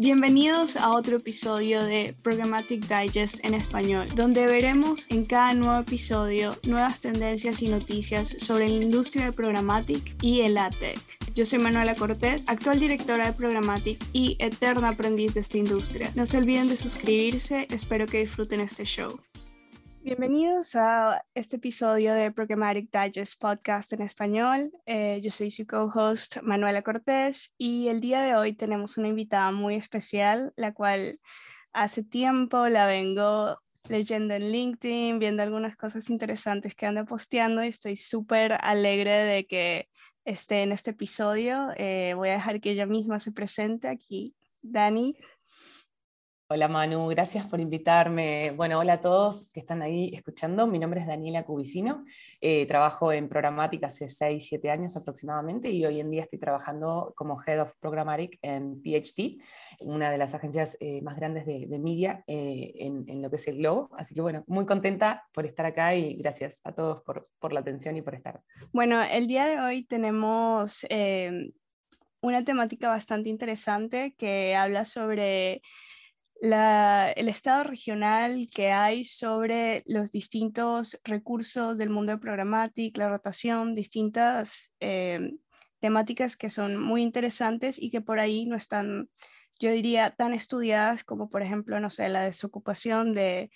Bienvenidos a otro episodio de Programmatic Digest en español, donde veremos en cada nuevo episodio nuevas tendencias y noticias sobre la industria de Programmatic y el ATEC. Yo soy Manuela Cortés, actual directora de Programmatic y eterna aprendiz de esta industria. No se olviden de suscribirse, espero que disfruten este show. Bienvenidos a este episodio de Programmatic Digest Podcast en español. Eh, yo soy su co-host Manuela Cortés y el día de hoy tenemos una invitada muy especial, la cual hace tiempo la vengo leyendo en LinkedIn, viendo algunas cosas interesantes que anda posteando y estoy súper alegre de que esté en este episodio. Eh, voy a dejar que ella misma se presente aquí. Dani, Hola Manu, gracias por invitarme. Bueno, hola a todos que están ahí escuchando. Mi nombre es Daniela Cubicino. Eh, trabajo en programática hace 6, 7 años aproximadamente y hoy en día estoy trabajando como Head of Programmatic en PhD, una de las agencias eh, más grandes de, media eh, en, lo que es el globo. Así que bueno, muy contenta por estar acá y gracias a todos por, por la atención y por estar. Bueno, el día de hoy tenemos una temática bastante interesante que habla sobre el estado regional que hay sobre los distintos recursos del mundo de programática, la rotación, distintas eh, temáticas que son muy interesantes y que por ahí no están, yo diría, tan estudiadas como por ejemplo, no sé, la desocupación de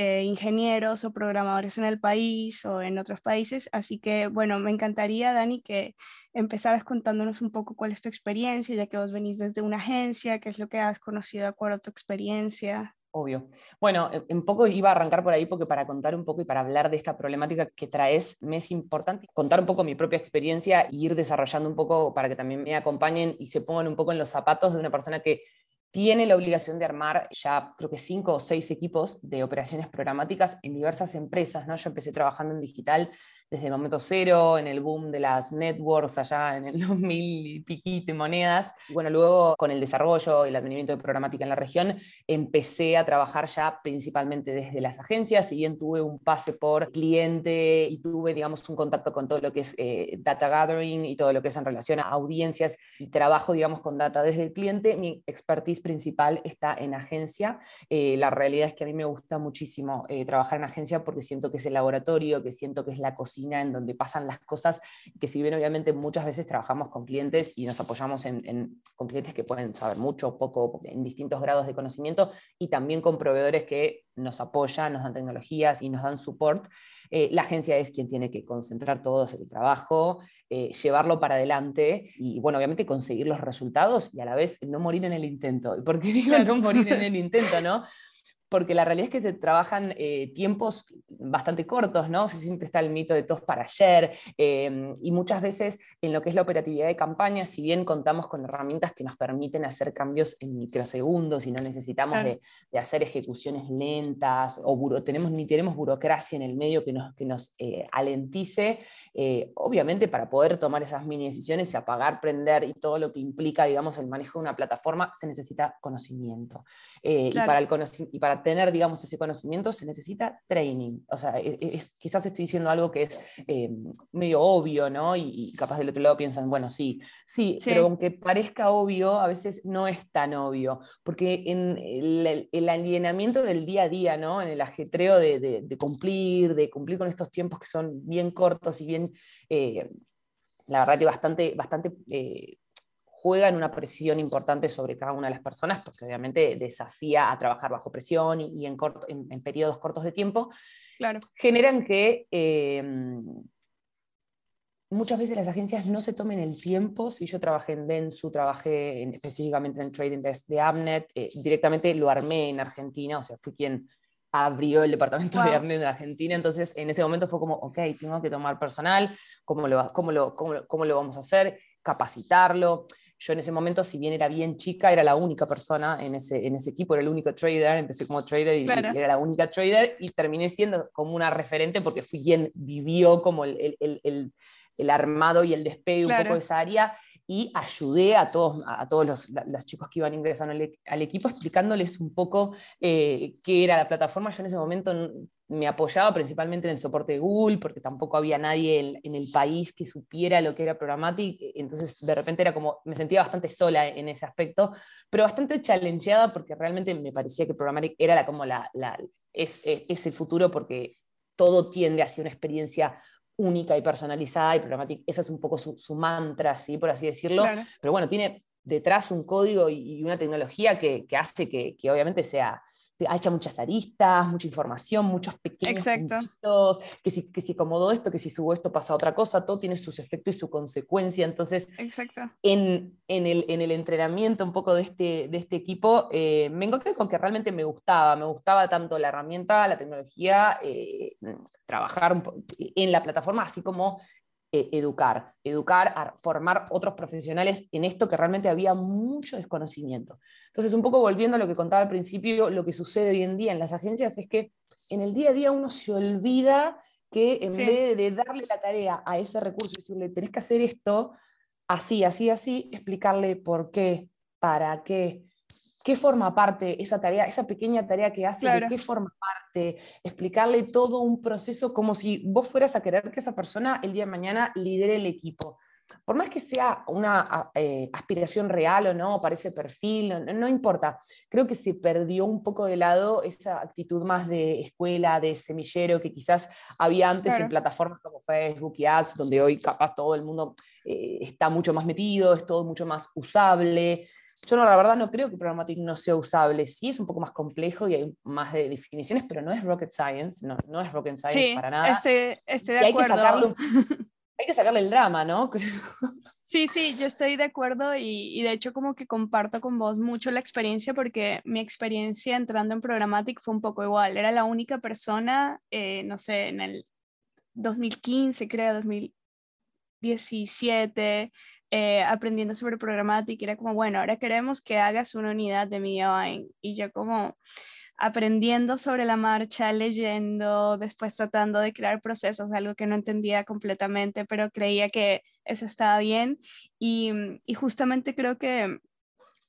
eh, ingenieros o programadores en el país o en otros países. Así que, bueno, me encantaría, Dani, que empezaras contándonos un poco cuál es tu experiencia, ya que vos venís desde una agencia, qué es lo que has conocido de acuerdo a tu experiencia. Obvio. Bueno, eh, un poco iba a arrancar por ahí porque para contar un poco y para hablar de esta problemática que traes, me es importante contar un poco mi propia experiencia e ir desarrollando un poco para que también me acompañen y se pongan un poco en los zapatos de una persona que tiene la obligación de armar ya creo que cinco o seis equipos de operaciones programáticas en diversas empresas. ¿no? Yo empecé trabajando en digital desde el momento cero, en el boom de las networks allá en el 2000 y piquito y monedas. bueno, luego con el desarrollo y el advenimiento de programática en la región, empecé a trabajar ya principalmente desde las agencias, si bien tuve un pase por cliente y tuve, digamos, un contacto con todo lo que es eh, data gathering y todo lo que es en relación a audiencias y trabajo, digamos, con data desde el cliente, mi expertise principal está en agencia. Eh, la realidad es que a mí me gusta muchísimo eh, trabajar en agencia porque siento que es el laboratorio, que siento que es la cocina en donde pasan las cosas, que si bien obviamente muchas veces trabajamos con clientes y nos apoyamos en, con clientes que pueden saber mucho o poco en distintos grados de conocimiento y también con proveedores que nos apoyan, nos dan tecnologías y nos dan support, eh, la agencia es quien tiene que concentrar todo ese trabajo, eh, llevarlo para adelante y, bueno, obviamente conseguir los resultados y a la vez no morir en el intento. ¿Y por qué digo no morir en el intento, no? Porque la realidad es que se trabajan eh, tiempos bastante cortos, ¿no? Siempre está el mito de todos para ayer, em, y muchas veces en lo que es la operatividad de campaña, si bien contamos con herramientas que nos permiten hacer cambios en microsegundos y no necesitamos de, hacer ejecuciones lentas, o tenemos, ni tenemos burocracia en el medio que nos, que nos eh, alentice, eh, obviamente para poder tomar esas mini decisiones y apagar, prender y todo lo que implica, digamos, el manejo de una plataforma, se necesita conocimiento. y, para el y para tener, digamos, ese conocimiento se necesita training. O sea, e, e, quizás estoy diciendo algo que es eh, medio obvio, ¿no? Y, capaz del otro lado piensan, bueno, sí, sí, pero aunque parezca obvio, a veces no es tan obvio, porque en el, alienamiento del día a día, ¿no? En el ajetreo de, cumplir, de cumplir con estos tiempos que son bien cortos y bien, eh, la verdad que bastante, bastante eh, juegan una presión importante sobre cada una de las personas, porque obviamente desafía a trabajar bajo presión y, en, en, periodos cortos de tiempo, claro. generan que em, muchas veces las agencias no se tomen el tiempo. Si yo trabajé en Densu, trabajé específicamente en Trading Desk de Amnet, eh, directamente lo armé en Argentina, o sea, fui quien abrió el departamento de Amnet en Argentina, entonces en ese momento fue como, ok, tengo que tomar personal, ¿cómo lo, cómo lo, cómo lo vamos a hacer? Capacitarlo. Yo en ese momento, si bien era bien chica, era la única persona en ese, en ese equipo, era el único trader, empecé como trader y, era la única trader y terminé siendo como una referente porque fui quien vivió como el, el, el armado y el despegue un poco de esa área y ayudé a todos, a todos los, los chicos que iban ingresando al, al equipo explicándoles un poco eh, qué era la plataforma. Yo en ese momento me apoyaba principalmente en el soporte de Google, porque tampoco había nadie en, el país que supiera lo que era Programmatic, entonces de repente era como, me sentía bastante sola en ese aspecto, pero bastante challengeada porque realmente me parecía que Programmatic era la, como la es, es, el futuro porque todo tiende hacia una experiencia única y personalizada y Programmatic, esa es un poco su, mantra, ¿sí? por así decirlo, pero bueno, tiene detrás un código y, una tecnología que, hace que, que obviamente sea ha hecho muchas aristas, mucha información, muchos pequeños puntitos, que si, que si acomodo esto, que si subo esto pasa otra cosa, todo tiene sus efectos y su consecuencia. Entonces, Exacto. En, en, el, en el entrenamiento un poco de este, de este equipo, eh, me encontré con que realmente me gustaba, me gustaba tanto la herramienta, la tecnología, eh, trabajar en la plataforma, así como eh, educar, educar, formar otros profesionales en esto que realmente había mucho desconocimiento. Entonces, un poco volviendo a lo que contaba al principio, lo que sucede hoy en día en las agencias es que en el día a día uno se olvida que en vez de darle la tarea a ese recurso y decirle, tenés que hacer esto, así, así, así, explicarle por qué, para qué, qué forma parte esa tarea, esa pequeña tarea que hace, de qué forma parte, explicarle todo un proceso como si vos fueras a querer que esa persona el día de mañana lidere el equipo. Por más que sea una eh, aspiración real o no, para ese perfil, no, importa. Creo que se perdió un poco de lado esa actitud más de escuela, de semillero, que quizás había antes en plataformas como Facebook y Ads, donde hoy capaz todo el mundo eh, está mucho más metido, es todo mucho más usable. Yo no, la verdad no creo que Programmatic no sea usable. Sí es un poco más complejo y hay más de definiciones, pero no es rocket science, no, no es rocket science para nada. Estoy, estoy de acuerdo. Hay que, sacarle el drama, ¿no? Sí, sí, yo estoy de acuerdo y, y, de hecho como que comparto con vos mucho la experiencia porque mi experiencia entrando en Programmatic fue un poco igual. Era la única persona, eh, no sé, en el 2015, creo, 2017, eh, aprendiendo sobre programática, era como, bueno, ahora queremos que hagas una unidad de media buying. Y yo como aprendiendo sobre la marcha, leyendo, después tratando de crear procesos, algo que no entendía completamente, pero creía que eso estaba bien. Y, y justamente creo que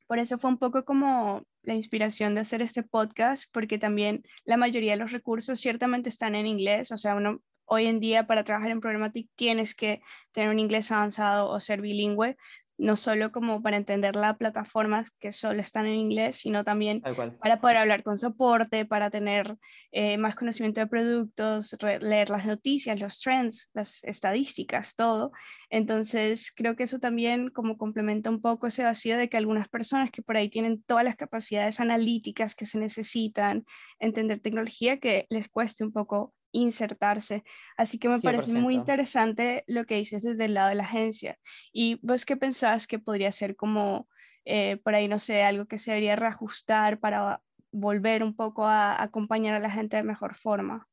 por eso fue un poco como la inspiración de hacer este podcast, porque también la mayoría de los recursos ciertamente están en inglés, o sea, uno hoy en día para trabajar en Programmatic tienes que tener un inglés avanzado o ser bilingüe, no solo como para entender la plataforma que solo están en inglés, sino también para poder hablar con soporte, para tener eh, más conocimiento de productos, leer las noticias, los trends, las estadísticas, todo. Entonces, creo que eso también como complementa un poco ese vacío de que algunas personas que por ahí tienen todas las capacidades analíticas que se necesitan, entender tecnología, que les cueste un poco insertarse. Así que me parece muy interesante lo que dices desde el lado de la agencia. ¿Y vos qué pensás que podría ser como, eh, por ahí, no sé, algo que se debería reajustar para volver un poco a acompañar a la gente de mejor forma?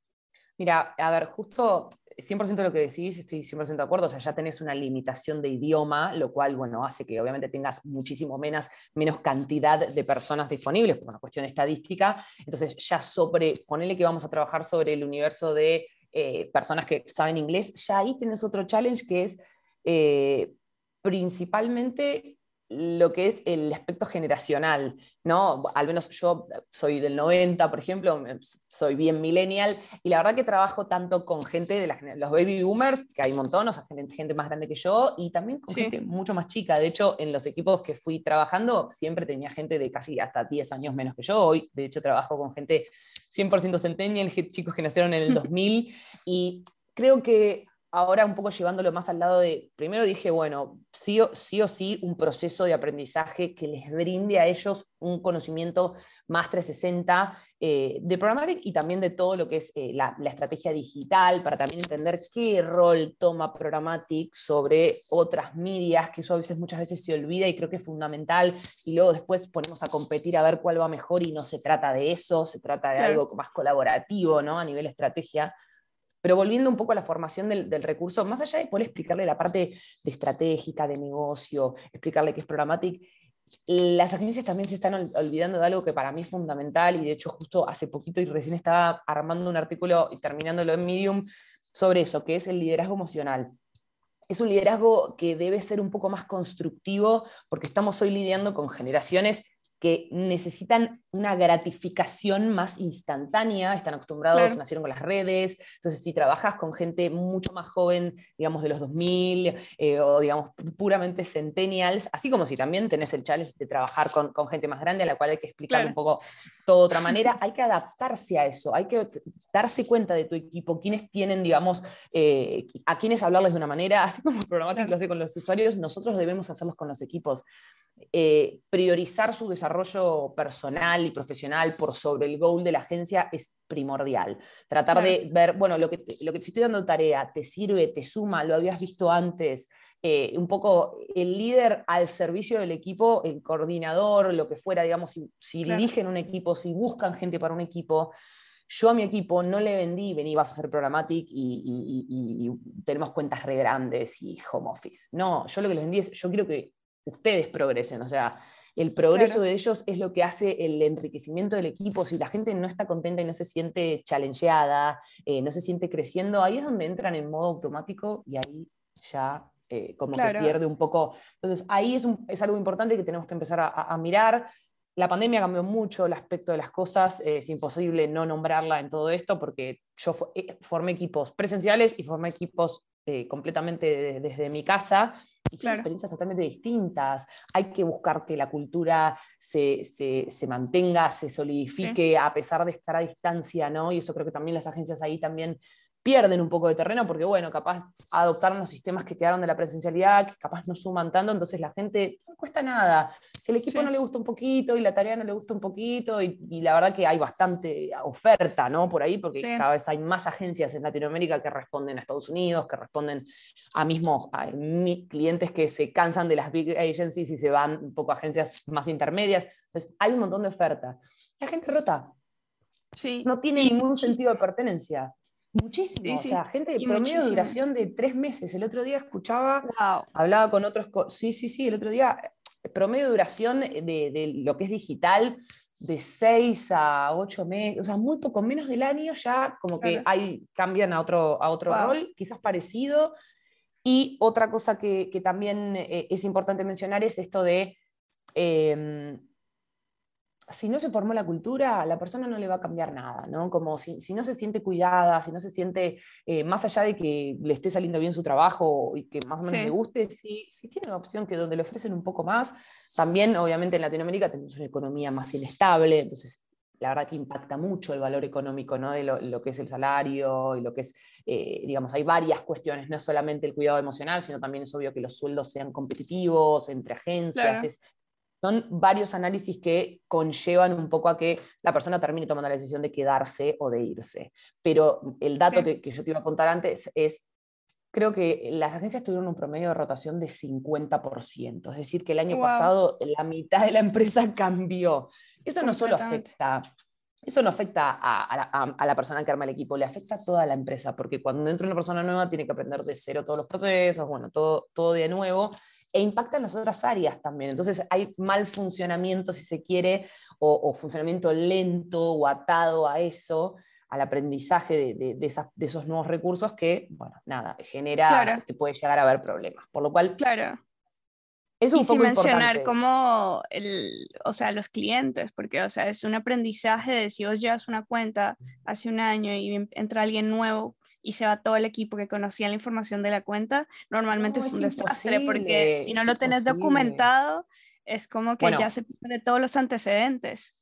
Mira, a ver, justo 100% lo que decís, estoy 100% de acuerdo, o sea, ya tenés una limitación de idioma, lo cual, bueno, hace que obviamente tengas muchísimo menos, menos cantidad de personas disponibles por una cuestión estadística, entonces ya sobre, ponele que vamos a trabajar sobre el universo de eh, personas que saben inglés, ya ahí tienes otro challenge que es eh, principalmente lo que es el aspecto generacional, ¿no? Al menos yo soy del 90, por ejemplo, soy bien millennial, y la verdad que trabajo tanto con gente de los baby boomers, que hay un montón, o sea, gente más grande que yo, y también con gente mucho más chica. De hecho, en los equipos que fui trabajando, siempre tenía gente de casi hasta 10 años menos que yo. Hoy, de hecho, trabajo con gente 100% centennial, chicos que nacieron en el 2000, y creo que ahora un poco llevándolo más al lado de, primero dije, bueno, sí o sí, o sí un proceso de aprendizaje que les brinde a ellos un conocimiento más 360 eh, de Programmatic y también de todo lo que es eh, la, estrategia digital, para también entender qué rol toma Programmatic sobre otras medias, que eso a veces muchas veces se olvida y creo que es fundamental, y luego después ponemos a competir a ver cuál va mejor y no se trata de eso, se trata de algo más colaborativo, ¿no? A nivel estrategia. Pero volviendo un poco a la formación del, recurso, más allá de poder explicarle la parte de estratégica, de negocio, explicarle qué es Programmatic, las agencias también se están olvidando de algo que para mí es fundamental y de hecho justo hace poquito y recién estaba armando un artículo y terminándolo en Medium sobre eso, que es el liderazgo emocional. es un liderazgo que debe ser un poco más constructivo porque estamos hoy lidiando con generaciones que necesitan una gratificación más instantánea, están acostumbrados, nacieron con las redes, entonces si trabajas con gente mucho más joven, digamos de los 2000, eh, o digamos puramente centennials, así como si también tenés el challenge de trabajar con, gente más grande a la cual hay que explicar un poco todo de otra manera, hay que adaptarse a eso, hay que darse cuenta de tu equipo, quiénes tienen, digamos, eh, a quiénes hablarles de una manera, así como el programático lo hace con los usuarios, nosotros debemos hacerlos con los equipos. Eh, priorizar su desarrollo personal y profesional por sobre el goal de la agencia es primordial. Tratar de ver, bueno, lo que, te, lo que te estoy dando tarea, te sirve, te suma, lo habías visto antes, eh, un poco el líder al servicio del equipo, el coordinador, lo que fuera, digamos, si, dirigen un equipo, si buscan gente para un equipo. Yo a mi equipo no le vendí, vení, vas a hacer programmatic y, y tenemos cuentas re grandes y home office. No, yo lo que les vendí es, yo quiero que ustedes progresen, o sea, el progreso de ellos es lo que hace el enriquecimiento del equipo. Si la gente no está contenta y no se siente challengeada, eh, no se siente creciendo, ahí es donde entran en modo automático y ahí ya eh, como que pierde un poco. Entonces, ahí es, es, algo importante que tenemos que empezar a, mirar. La pandemia cambió mucho el aspecto de las cosas, es imposible no nombrarla en todo esto porque yo eh, formé equipos presenciales y formé equipos completamente desde mi casa y son experiencias totalmente distintas. Hay que buscar que la cultura se, se, mantenga, se solidifique a pesar de estar a distancia, ¿no? Y eso creo que también las agencias ahí también pierden un poco de terreno porque, bueno, capaz adoptaron los sistemas que quedaron de la presencialidad, que capaz no suman tanto, entonces la gente no cuesta nada. Si el equipo no le gusta un poquito y la tarea no le gusta un poquito, y, la verdad que hay bastante oferta, ¿no? Por ahí, porque cada vez hay más agencias en Latinoamérica que responden a Estados Unidos, que responden a mismos a clientes que se cansan de las big agencies y se van un poco a agencias más intermedias. Entonces, hay un montón de oferta. La gente rota. Sí. No tiene ningún sentido de pertenencia. Muchísimo, o sea, gente de promedio de duración de tres meses. El otro día escuchaba, hablaba con otros, sí, sí, sí, el otro día, promedio de duración de, lo que es digital de seis a ocho meses, o sea, muy poco menos del año ya como que hay, cambian a otro, a otro rol, quizás parecido. Y otra cosa que, también eh, es importante mencionar es esto de... Em, si no se formó la cultura, a la persona no le va a cambiar nada, ¿no? Como si, no se siente cuidada, si no se siente, eh, más allá de que le esté saliendo bien su trabajo y que más o menos le guste, si, si, tiene una opción que donde le ofrecen un poco más, también obviamente en Latinoamérica tenemos una economía más inestable, entonces la verdad que impacta mucho el valor económico ¿no? de lo, que es el salario y lo que es, eh, digamos, hay varias cuestiones, no es solamente el cuidado emocional, sino también es obvio que los sueldos sean competitivos entre agencias, es son varios análisis que conllevan un poco a que la persona termine tomando la decisión de quedarse o de irse. Pero el dato que, yo te iba a contar antes es, creo que las agencias tuvieron un promedio de rotación de 50%, es decir, que el año pasado la mitad de la empresa cambió. Eso no solo afecta eso no afecta a, la, persona que arma el equipo, le afecta a toda la empresa, porque cuando entra una persona nueva tiene que aprender de cero todos los procesos, bueno, todo, todo de nuevo, e impacta en las otras áreas también. Entonces hay mal funcionamiento, si se quiere, o, funcionamiento lento o atado a eso, al aprendizaje de, esos nuevos recursos que, bueno, nada, genera que puede llegar a haber problemas. Por lo cual, claro es un y sin mencionar como el, o sea, los clientes, porque, o sea, es un aprendizaje de si vos llevas una cuenta hace un año y entra alguien nuevo y se va todo el equipo que conocía la información de la cuenta, normalmente es un desastre, porque si no lo tenés documentado, es como que ya se pierde todos los antecedentes.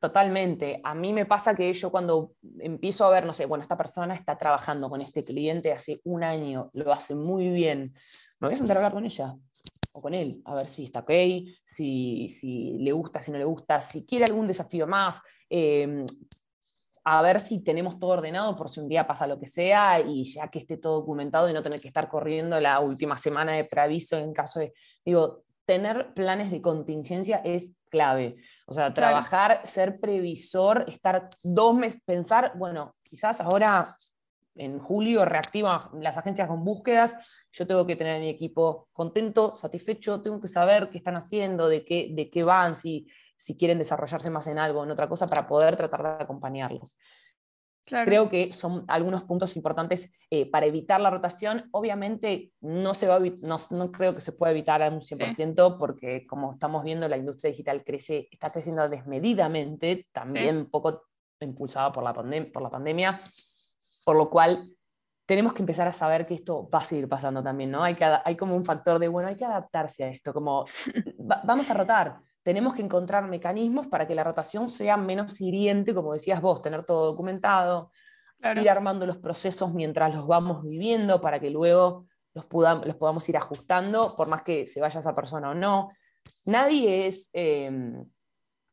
Totalmente. A mí me pasa que yo cuando empiezo a ver, no sé, bueno, esta persona está trabajando con este cliente hace un año, lo hace muy bien, me voy a sentar a hablar con ella o con él, a ver si está ok, si, si le gusta, si no le gusta, si quiere algún desafío más, em, a ver si tenemos todo ordenado por si un día pasa lo que sea y ya que esté todo documentado y no tener que estar corriendo la última semana de preaviso en caso de, digo, tener planes de contingencia es clave. O sea, trabajar, ser previsor, estar dos meses, pensar, bueno, quizás ahora en julio reactivan las agencias con búsquedas, yo tengo que tener a mi equipo contento, satisfecho, tengo que saber qué están haciendo, de qué, de qué van, si, si quieren desarrollarse más en algo, en otra cosa, para poder tratar de acompañarlos. Creo que son algunos puntos importantes eh, para evitar la rotación. Obviamente no, se va no, no, creo que se pueda evitar al un 100% porque como estamos viendo la industria digital crece, está creciendo desmedidamente, también un poco impulsada por la, por la pandemia, por lo cual tenemos que empezar a saber que esto va a seguir pasando también, ¿no? Hay, que, hay como un factor de, bueno, hay que adaptarse a esto, como vamos a rotar, tenemos que encontrar mecanismos para que la rotación sea menos hiriente, como decías vos, tener todo documentado, ir armando los procesos mientras los vamos viviendo para que luego los, los podamos ir ajustando, por más que se vaya esa persona o no. Nadie es... Em,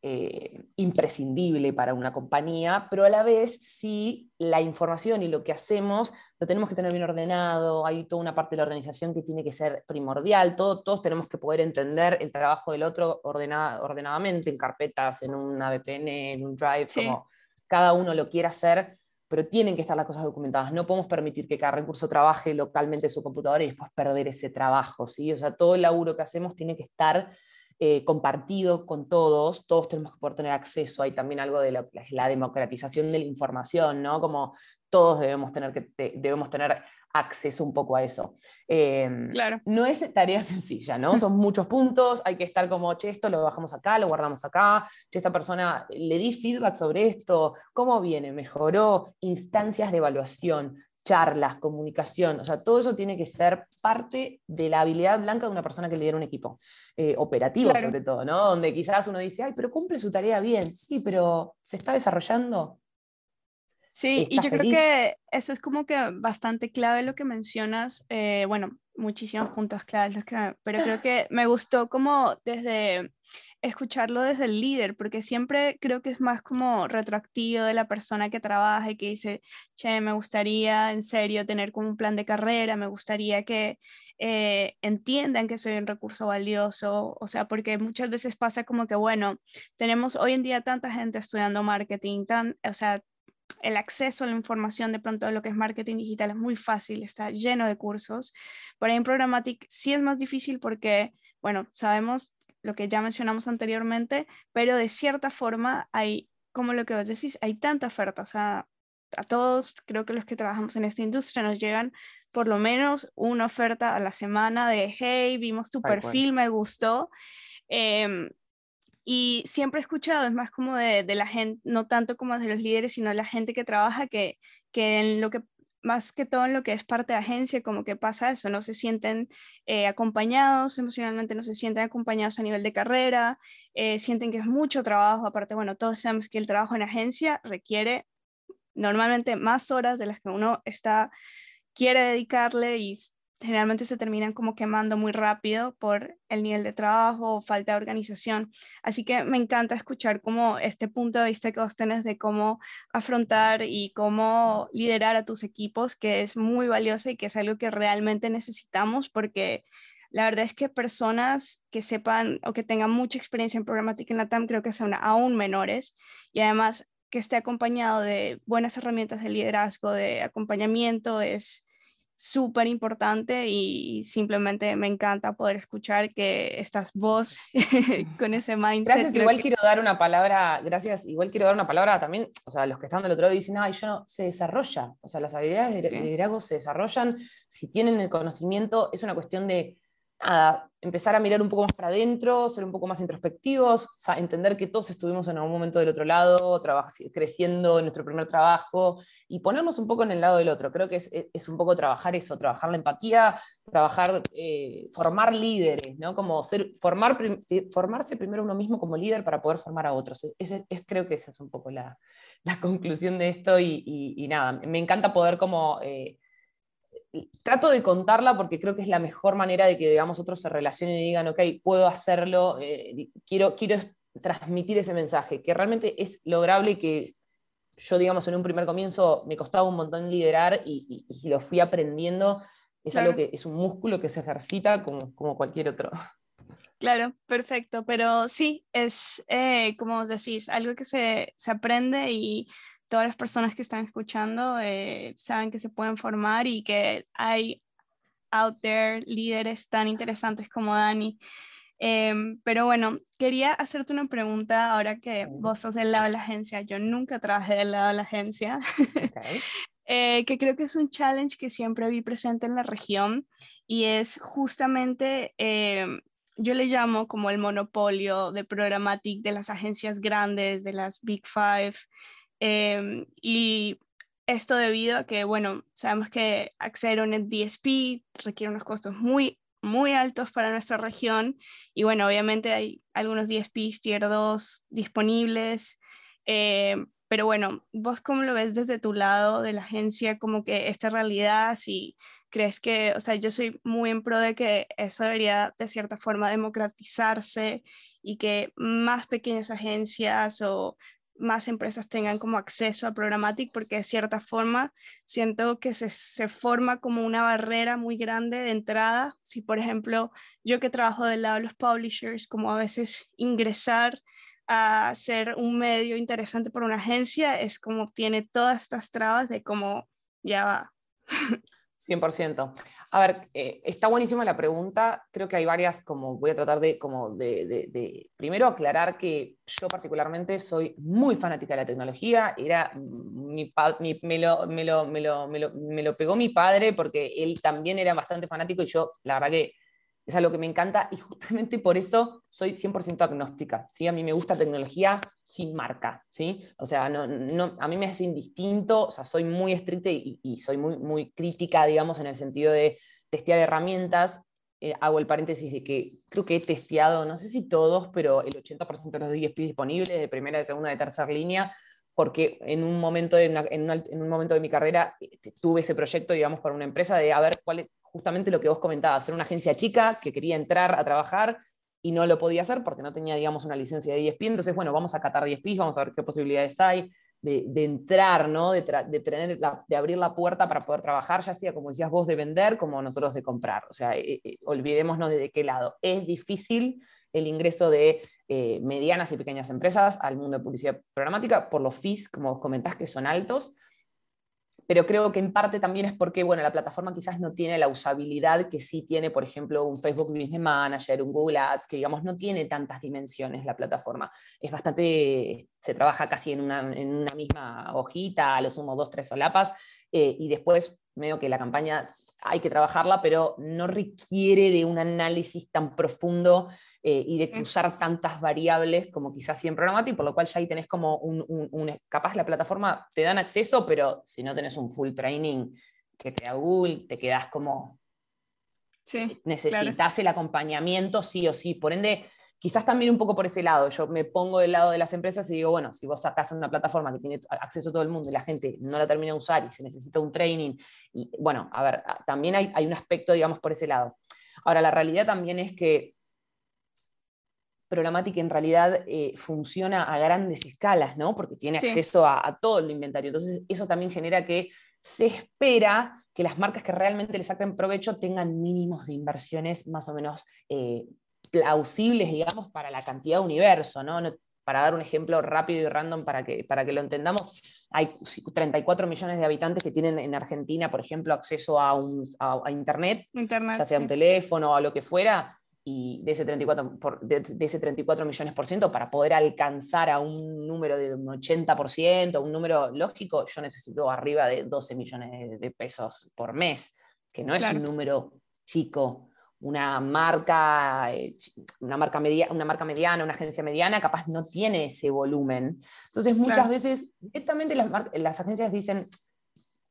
eh, imprescindible para una compañía, pero a la vez sí la información y lo que hacemos lo tenemos que tener bien ordenado, hay toda una parte de la organización que tiene que ser primordial, todos tenemos que poder entender el trabajo del otro ordenadamente, en carpetas, en una VPN, en un Drive, como cada uno lo quiera hacer, pero tienen que estar las cosas documentadas. No podemos permitir que cada recurso trabaje localmente en su computadora y después perder ese trabajo. ¿sí? O sea, todo el laburo que hacemos tiene que estar eh, compartido con todos, todos tenemos que poder tener acceso, hay también algo de la, democratización de la información, ¿no? Como todos debemos tener, que, debemos tener acceso un poco a eso. Em, claro. No es tarea sencilla, ¿no? Son muchos puntos, hay que estar como, che, esto lo bajamos acá, lo guardamos acá, che, esta persona le di feedback sobre esto, ¿cómo viene? ¿Mejoró? Instancias de evaluación, charlas, comunicación, o sea, todo eso tiene que ser parte de la habilidad blanca de una persona que lidera un equipo, eh, operativo sobre todo, ¿no? Donde quizás uno dice, ay, pero cumple su tarea bien, sí, pero ¿se está desarrollando? Sí, y yo creo que eso es como que bastante clave lo que mencionas, eh, bueno, muchísimos puntos claves, pero creo que me gustó como desde escucharlo desde el líder, porque siempre creo que es más como retroactivo de la persona que trabaja y que dice, che, me gustaría en serio tener como un plan de carrera, me gustaría que eh, entiendan que soy un recurso valioso, o sea, porque muchas veces pasa como que, bueno, tenemos hoy en día tanta gente estudiando marketing, tan, o sea, el acceso a la información de pronto de lo que es marketing digital es muy fácil, está lleno de cursos. Pero en Programmatic sí es más difícil porque, bueno, sabemos lo que ya mencionamos anteriormente, pero de cierta forma hay, como lo que vos decís, hay tanta oferta, o sea, a todos, creo que los que trabajamos en esta industria nos llegan por lo menos una oferta a la semana de, hey, vimos tu perfil, me gustó. Em, y siempre he escuchado, es más como de, de, la gente, no tanto como de los líderes, sino la gente que trabaja, que, que en lo que más que todo en lo que es parte de agencia, como que pasa eso, no se sienten eh, acompañados emocionalmente, no se sienten acompañados a nivel de carrera, eh, sienten que es mucho trabajo, aparte, bueno, todos sabemos que el trabajo en agencia requiere normalmente más horas de las que uno está, quiere dedicarle y generalmente se terminan como quemando muy rápido por el nivel de trabajo o falta de organización. Así que me encanta escuchar como este punto de vista que vos tenés de cómo afrontar y cómo liderar a tus equipos, que es muy valioso y que es algo que realmente necesitamos porque la verdad es que personas que sepan o que tengan mucha experiencia en programática en la TAM creo que son aún menores y además que esté acompañado de buenas herramientas de liderazgo, de acompañamiento, es súper importante y simplemente me encanta poder escuchar que estás vos con ese mindset. Gracias, igual quiero dar una palabra, gracias, igual quiero dar una palabra también, o sea, los que están del otro lado dicen, ay, yo no, se desarrolla, o sea, las habilidades de liderazgo se desarrollan, si tienen el conocimiento, es una cuestión de empezar a mirar un poco más para adentro, ser un poco más introspectivos, entender que todos estuvimos en algún momento del otro lado, creciendo en nuestro primer trabajo y ponernos un poco en el lado del otro. Creo que es, un poco trabajar eso, trabajar la empatía, trabajar, eh, formar líderes, ¿no? Como ser, formar, formarse primero uno mismo como líder para poder formar a otros. es, creo que esa es un poco la, conclusión de esto y, nada, me encanta poder como... Eh, trato de contarla porque creo que es la mejor manera de que, digamos, otros se relacionen y digan, ok, puedo hacerlo, eh, quiero, quiero transmitir ese mensaje, que realmente es lograble y que yo, digamos, en un primer comienzo me costaba un montón liderar y, lo fui aprendiendo. Es algo que es un músculo que se ejercita como, como cualquier otro. Claro, perfecto, pero sí, es eh, como decís, algo que se, se aprende y todas las personas que están escuchando eh, saben que se pueden formar y que hay out there líderes tan interesantes como Dani. Em, pero bueno, quería hacerte una pregunta ahora que vos sos del lado de la agencia. Yo nunca trabajé del lado de la agencia, eh, que creo que es un challenge que siempre vi presente en la región y es justamente, em, yo le llamo como el monopolio de programmatic de las agencias grandes, de las Big Five. Em, y esto debido a que, bueno, sabemos que acceder a un DSP requiere unos costos muy muy altos para nuestra región y bueno, obviamente hay algunos DSPs tier 2 disponibles, eh, pero bueno, vos cómo lo ves desde tu lado de la agencia, como que esta realidad, si crees que, o sea, yo soy muy en pro de que eso debería de cierta forma democratizarse y que más pequeñas agencias o más empresas tengan como acceso a Programmatic porque de cierta forma siento que se, se, forma como una barrera muy grande de entrada. Si por ejemplo yo que trabajo del lado de los publishers, como a veces ingresar a ser un medio interesante para una agencia es como tiene todas estas trabas de cómo ya va. 100%. A ver, eh, está buenísima la pregunta. Creo que hay varias, como voy a tratar de, como de, primero aclarar que yo particularmente soy muy fanática de la tecnología. Era mi, me, lo, me, lo, me, lo, me lo pegó mi padre porque él también era bastante fanático y yo, la verdad que es algo que me encanta y justamente por eso soy 100% agnóstica. ¿sí? A mí me gusta tecnología sin marca. ¿sí? O sea, no, no, a mí me es indistinto, o sea, soy muy estricta y, soy muy, muy crítica, digamos, en el sentido de testear herramientas. Eh, hago el paréntesis de que creo que he testeado, no sé si todos, pero el 80% de los DSP disponibles de primera, de segunda, de tercera línea, porque en un momento de, en, un momento de mi carrera este, tuve ese proyecto, digamos, para una empresa de a ver cuál, justamente lo que vos comentabas, ser una agencia chica que quería entrar a trabajar y no lo podía hacer porque no tenía, digamos, una licencia de 10 Entonces, bueno, vamos a catar 10 vamos a ver qué posibilidades hay de, de entrar, ¿no? De, de, tener de abrir la puerta para poder trabajar, ya sea, como decías vos, de vender, como nosotros de comprar. O sea, eh, eh, olvidémonos de qué lado. Es difícil el ingreso de eh, medianas y pequeñas empresas al mundo de publicidad programática por los fees, como vos comentás, que son altos pero creo que en parte también es porque bueno, la plataforma quizás no tiene la usabilidad que sí tiene, por ejemplo, un Facebook Business Manager, un Google Ads, que digamos no tiene tantas dimensiones la plataforma. Es bastante, se trabaja casi en una, en una misma hojita, a lo sumo dos, tres solapas, eh, y después veo que la campaña hay que trabajarla, pero no requiere de un análisis tan profundo eh, y de cruzar tantas variables como quizás sí en Programmatic, por lo cual ya ahí tenés como un, un, capaz la plataforma te dan acceso, pero si no tenés un full training que te da Google, te quedás como... Sí, necesitas el acompañamiento sí o sí. Por ende, quizás también un poco por ese lado. Yo me pongo del lado de las empresas y digo, bueno, si vos sacás una plataforma que tiene acceso a todo el mundo y la gente no la termina de usar y se necesita un training, y bueno, a ver, también hay, hay un aspecto, digamos, por ese lado. Ahora, la realidad también es que Programmatic en realidad eh, funciona a grandes escalas, ¿no? Porque tiene acceso a, todo el inventario. Entonces, eso también genera que se espera que las marcas que realmente le saquen provecho tengan mínimos de inversiones más o menos eh, plausibles, digamos, para la cantidad de universo, ¿no? para dar un ejemplo rápido y random para que, para que lo entendamos, hay 34 millones de habitantes que tienen en Argentina, por ejemplo, acceso a, un, a, Internet, ya sea un teléfono o a lo que fuera, y de ese 34, por, de, ese 34 millones por ciento, para poder alcanzar a un número de un 80%, un número lógico, yo necesito arriba de 12 millones de pesos por mes, que no es un número chico. Una marca, eh, una, marca media, una marca mediana, una agencia mediana, capaz no tiene ese volumen. Entonces, muchas veces, directamente las, las agencias dicen,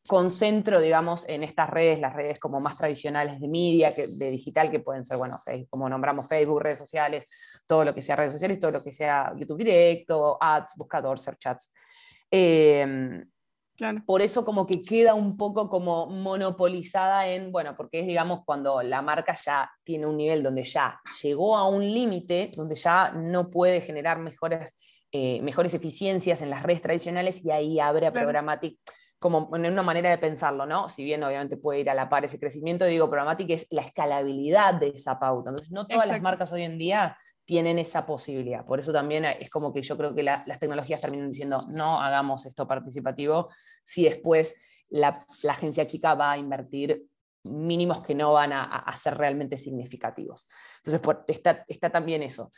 concentro, digamos, en estas redes, las redes como más tradicionales de media, que, de digital, que pueden ser, bueno, como nombramos Facebook, redes sociales, todo lo que sea redes sociales, todo lo que sea YouTube directo, ads, buscador, search ads. Por eso como que queda un poco como monopolizada en, bueno, porque es, digamos, cuando la marca ya tiene un nivel donde ya llegó a un límite, donde ya no puede generar mejores, eh, mejores eficiencias en las redes tradicionales y ahí abre a Programmatic como en una manera de pensarlo, ¿no? Si bien obviamente puede ir a la par ese crecimiento, digo, Programmatic es la escalabilidad de esa pauta. Entonces, no todas las marcas hoy en día tienen esa posibilidad. Por eso también es como que yo creo que las tecnologías terminan diciendo, no hagamos esto participativo, si después la, agencia chica va a invertir mínimos que no van a, ser realmente significativos. Entonces, está, está también eso.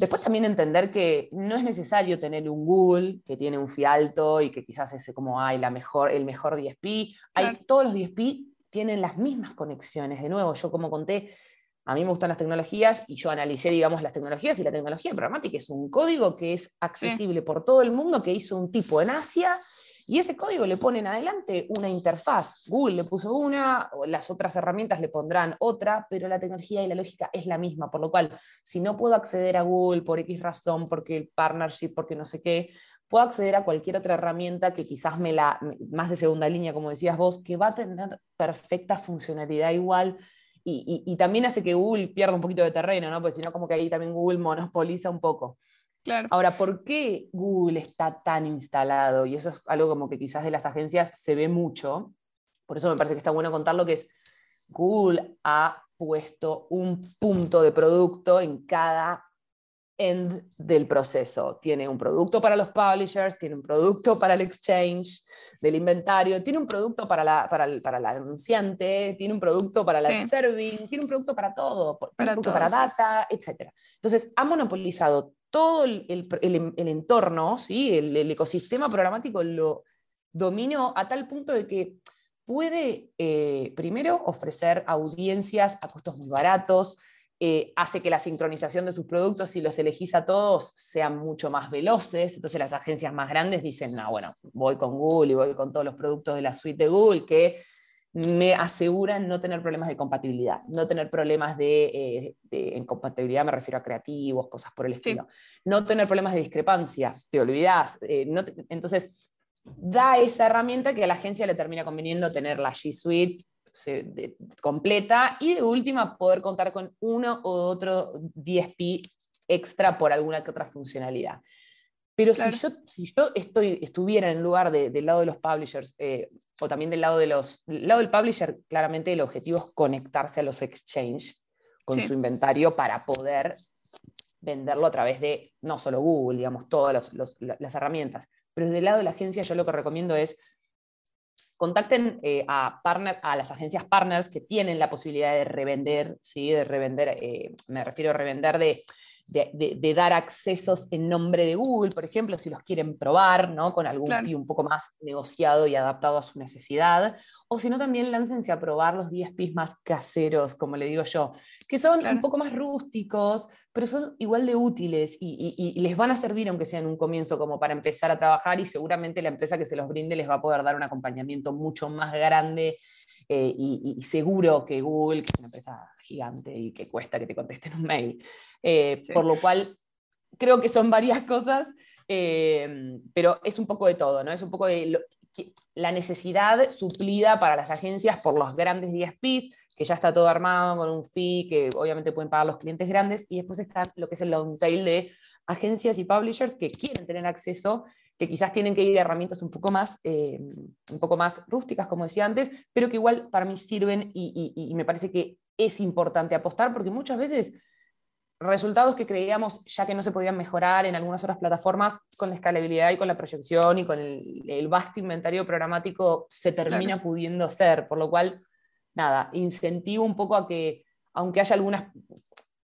Después también entender que no es necesario tener un Google que tiene un fee alto y que quizás es como hay la mejor, el mejor DSP. Hay, todos los DSP tienen las mismas conexiones. De nuevo, yo como conté, a mí me gustan las tecnologías y yo analicé, digamos, las tecnologías y la tecnología programática es un código que es accesible por todo el mundo, que hizo un tipo en Asia y ese código le ponen adelante una interfaz. Google le puso una, las otras herramientas le pondrán otra, pero la tecnología y la lógica es la misma, por lo cual, si no puedo acceder a Google por X razón, porque el partnership, porque no sé qué, puedo acceder a cualquier otra herramienta que quizás me la, más de segunda línea, como decías vos, que va a tener perfecta funcionalidad igual. Y, también hace que Google pierda un poquito de terreno, ¿no? Porque si no, como que ahí también Google monopoliza un poco. Ahora, ¿por qué Google está tan instalado? Y eso es algo como que quizás de las agencias se ve mucho. Por eso me parece que está bueno contarlo, que es Google ha puesto un punto de producto en cada end del proceso. Tiene un producto para los publishers, tiene un producto para el exchange del inventario, tiene un producto para la, para el, para anunciante, tiene un producto para la serving, tiene un producto para todo, para, para data, etc. Entonces, ha monopolizado todo el, el, entorno, ¿sí? El, ecosistema programático lo domino a tal punto de que puede, eh, primero, ofrecer audiencias a costos muy baratos, eh, hace que la sincronización de sus productos, si los elegís a todos, sean mucho más veloces. Entonces las agencias más grandes dicen, no, bueno, voy con Google y voy con todos los productos de la suite de Google que me aseguran no tener problemas de compatibilidad, no tener problemas de, eh, incompatibilidad, me refiero a creativos, cosas por el estilo, no tener problemas de discrepancia, te olvidas eh, entonces, da esa herramienta que a la agencia le termina conveniendo tener la G Suite completa y de última poder contar con uno u otro DSP extra por alguna que otra funcionalidad. Pero si, yo, si yo estoy, estuviera en lugar del lado de los publishers, eh, o también del lado, de los, del lado del publisher, claramente el objetivo es conectarse a los exchanges con su inventario para poder venderlo a través de no solo Google, digamos, todas las herramientas. Pero desde el lado de la agencia yo lo que recomiendo es contacten eh, a, partner, a las agencias partners que tienen la posibilidad de revender, ¿sí? de revender, eh, me refiero a revender de de, dar accesos en nombre de Google, por ejemplo, si los quieren probar, ¿no? con algún fee un poco más negociado y adaptado a su necesidad, o si no, también láncense a probar los DSPs más caseros, como le digo yo, que son un poco más rústicos, pero son igual de útiles y, les van a servir, aunque sea en un comienzo, como para empezar a trabajar y seguramente la empresa que se los brinde les va a poder dar un acompañamiento mucho más grande eh, y, seguro que Google, que es una empresa gigante y que cuesta que te contesten un mail. Eh, por lo cual, creo que son varias cosas, eh, pero es un poco de todo, ¿no? Es un poco de la necesidad suplida para las agencias por los grandes DSPs, que ya está todo armado con un fee que obviamente pueden pagar los clientes grandes, y después está lo que es el long tail de agencias y publishers que quieren tener acceso que quizás tienen que ir a herramientas un poco más, eh, un poco más rústicas, como decía antes, pero que igual para mí sirven y, me parece que es importante apostar porque muchas veces resultados que creíamos ya que no se podían mejorar en algunas otras plataformas, con la escalabilidad y con la proyección y con el, vasto inventario programático se termina pudiendo hacer, por lo cual, nada, incentivo un poco a que, aunque haya algunas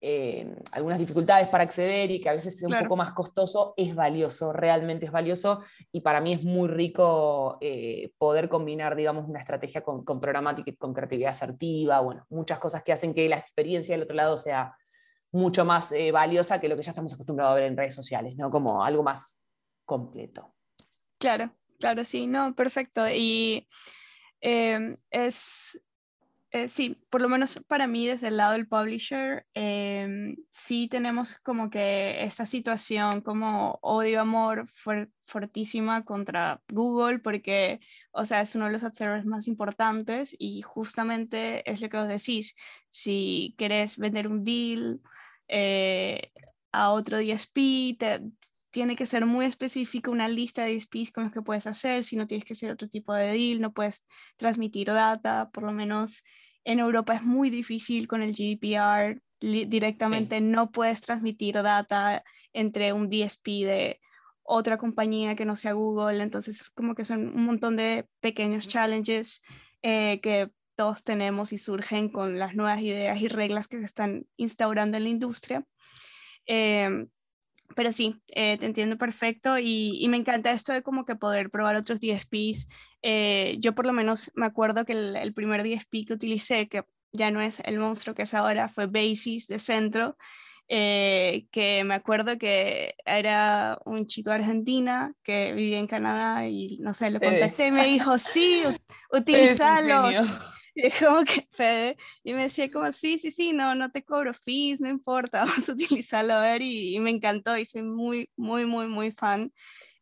eh, algunas dificultades para acceder y que a veces es un poco más costoso, es valioso, realmente es valioso y para mí es muy rico eh, poder combinar, digamos, una estrategia con, con programática y con creatividad asertiva, bueno, muchas cosas que hacen que la experiencia del otro lado sea mucho más eh, valiosa que lo que ya estamos acostumbrados a ver en redes sociales, ¿no? Como algo más completo. Claro, claro, sí, no, perfecto. Y es, eh, sí, por lo menos para mí desde el lado del publisher, em, sí tenemos como que esta situación como odio-amor fuertísima contra Google porque, o sea, es uno de los ad más importantes y justamente es lo que os decís, si querés vender un deal eh, a otro DSP, tiene que ser muy específico una lista de DSPs con los que puedes hacer, si no tienes que hacer otro tipo de deal, no puedes transmitir data, por lo menos en Europa es muy difícil con el GDPR, directamente no puedes transmitir data entre un DSP de otra compañía que no sea Google, entonces como que son un montón de pequeños challenges eh, que todos tenemos y surgen con las nuevas ideas y reglas que se están instaurando en la industria. Em, pero sí, eh, te entiendo perfecto y, me encanta esto de como que poder probar otros DSPs. Eh, yo por lo menos me acuerdo que el, primer DSP que utilicé, que ya no es el monstruo que es ahora, fue Basis de Centro, eh, que me acuerdo que era un chico de Argentina que vivía en Canadá y no sé, lo contacté y me dijo, sí, utilízalos. Y como que Fede, y me decía como, sí, sí, sí, no, no te cobro fees, no importa, vamos a utilizarlo a ver, y, me encantó, y soy muy, muy, muy, muy fan.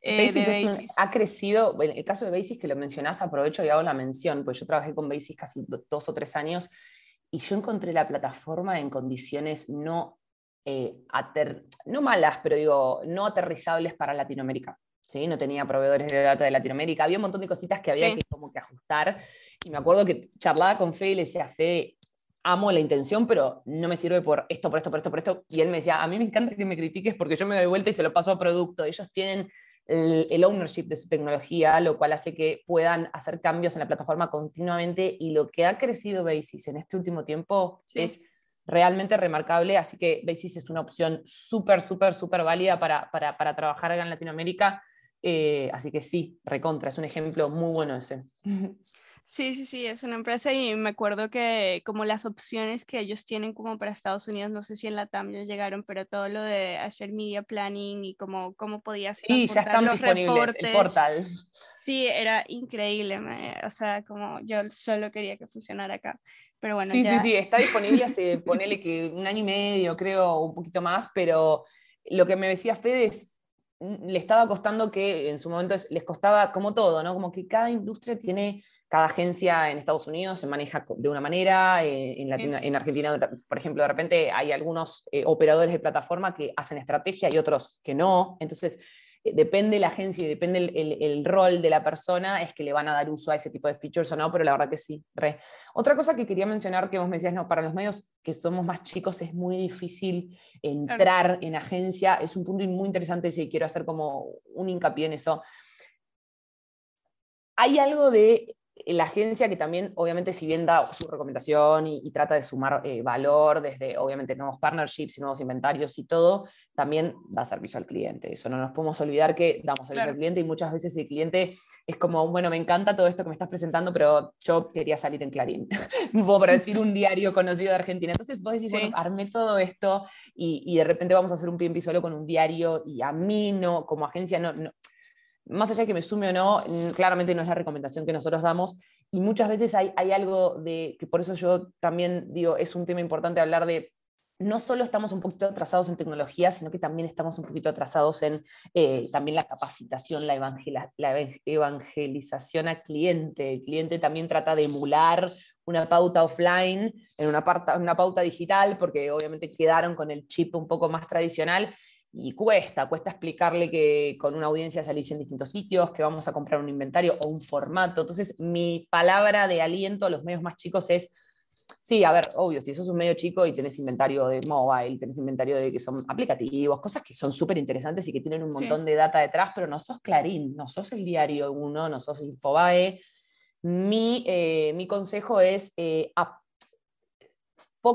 Eh, de Basis. ha crecido, en el caso de Basis que lo mencionás, aprovecho y hago la mención, pues yo trabajé con Basis casi dos o tres años, y yo encontré la plataforma en condiciones no, eh, no malas, pero digo, no aterrizables para Latinoamérica. ¿Sí? no tenía proveedores de data de Latinoamérica, había un montón de cositas que había que como que ajustar. Y me acuerdo que charlaba con Fede y le decía, Fede, amo la intención, pero no me sirve por esto, por esto, por esto, por esto. Y él me decía, a mí me encanta que me critiques porque yo me doy vuelta y se lo paso a producto. Ellos tienen el, ownership de su tecnología, lo cual hace que puedan hacer cambios en la plataforma continuamente. Y lo que ha crecido Basis en este último tiempo es realmente remarcable. Así que Basis es una opción súper, súper, súper válida para, para, para trabajar acá en Latinoamérica eh, así que sí, recontra, es un ejemplo muy bueno ese. Sí, sí, sí, es una empresa y me acuerdo que como las opciones que ellos tienen como para Estados Unidos, no sé si en la TAM ya llegaron, pero todo lo de hacer media planning y cómo, cómo podías... Sí, ya están disponibles, el portal. Sí, era increíble, o sea, como yo solo quería que funcionara acá. Pero bueno, sí, sí, sí, está disponible hace, ponele que un año y medio, creo, un poquito más, pero lo que me decía Fede es, le estaba costando que en su momento les costaba como todo, ¿no? Como que cada industria tiene, cada agencia en Estados Unidos se maneja de una manera, eh, en, en, Argentina, por ejemplo, de repente hay algunos eh, operadores de plataforma que hacen estrategia y otros que no. Entonces, depende la agencia y depende el, rol de la persona, es que le van a dar uso a ese tipo de features o no, pero la verdad que sí. Otra cosa que quería mencionar que vos me decías, no, para los medios que somos más chicos es muy difícil entrar en agencia, es un punto muy interesante si quiero hacer como un hincapié en eso. Hay algo de la agencia que también, obviamente, si bien da su recomendación y, trata de sumar eh, valor desde, obviamente, nuevos partnerships y nuevos inventarios y todo, también da servicio al cliente. Eso no nos podemos olvidar que damos servicio al cliente y muchas veces el cliente es como, bueno, me encanta todo esto que me estás presentando, pero yo quería salir en Clarín, por decir un diario conocido de Argentina. Entonces vos decís, bueno, armé todo esto y, y, de repente vamos a hacer un PMP solo con un diario y a mí no, como agencia, no, no más allá de que me sume o no, claramente no es la recomendación que nosotros damos. Y muchas veces hay, algo de, que por eso yo también digo, es un tema importante hablar de no solo estamos un poquito atrasados en tecnología, sino que también estamos un poquito atrasados en eh, también la capacitación, la, evangelización al cliente. El cliente también trata de emular una pauta offline en una pauta digital, porque obviamente quedaron con el chip un poco más tradicional y cuesta, cuesta explicarle que con una audiencia salís en distintos sitios, que vamos a comprar un inventario o un formato. Entonces, mi palabra de aliento a los medios más chicos es, sí, a ver, obvio, si sos un medio chico y tenés inventario de mobile, tenés inventario de que son aplicativos, cosas que son súper interesantes y que tienen un montón de data detrás, pero no sos Clarín, no sos el diario uno, no sos Infobae. Mi, eh, mi consejo es eh,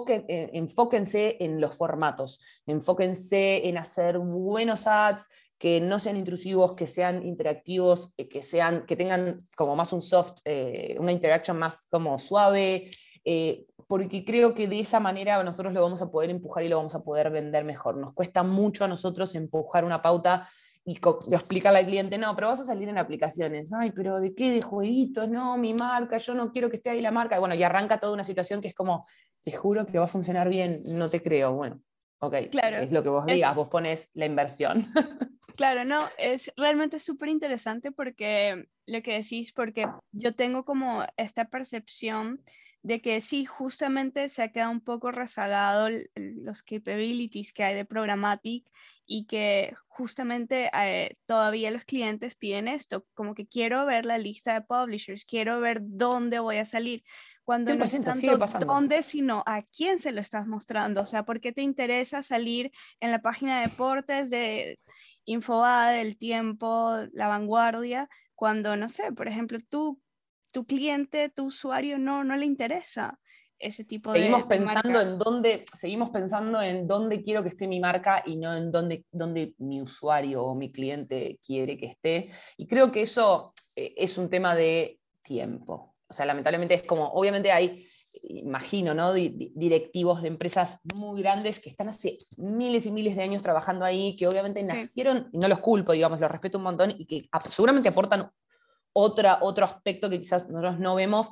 eh, enfóquense en los formatos, enfóquense en hacer buenos ads, que no sean intrusivos, que sean interactivos, eh, que, sean, que tengan como más un soft, eh, una interacción más como suave, porque creo que de esa manera nosotros lo vamos a poder empujar y lo vamos a poder vender mejor. Nos cuesta mucho a nosotros empujar una pauta y explicarle al cliente, no, pero vas a salir en aplicaciones, ay, pero ¿de qué? De jueguitos, no, mi marca, yo no quiero que esté ahí la marca. bueno, y arranca toda una situación que es como, te juro que va a funcionar bien, no te creo. Bueno, ok, claro, es lo que vos digas, vos pones la inversión. Claro, no, es realmente súper interesante porque lo que decís, porque yo tengo como esta percepción de que sí, justamente se ha quedado un poco rezagado los capabilities que hay de Programmatic y que justamente eh, todavía los clientes piden esto, como que quiero ver la lista de publishers, quiero ver dónde voy a salir, cuando no es tanto dónde, sino a quién se lo estás mostrando, o sea, ¿por qué te interesa salir en la página de deportes de Infobae, del Tiempo, La Vanguardia, cuando, no sé, por ejemplo, tú tu cliente, tu usuario no, no le interesa ese tipo seguimos de, pensando en dónde seguimos pensando en dónde quiero que esté mi marca y no en dónde, dónde mi usuario o mi cliente quiere que esté. Y creo que eso eh, es un tema de tiempo. O sea lamentablemente es como obviamente hay imagino no directivos de empresas muy grandes que están hace miles y miles de años trabajando ahí que obviamente nacieron y no los culpo digamos los respeto un montón y que seguramente aportan otra, otro aspecto que quizás nosotros no vemos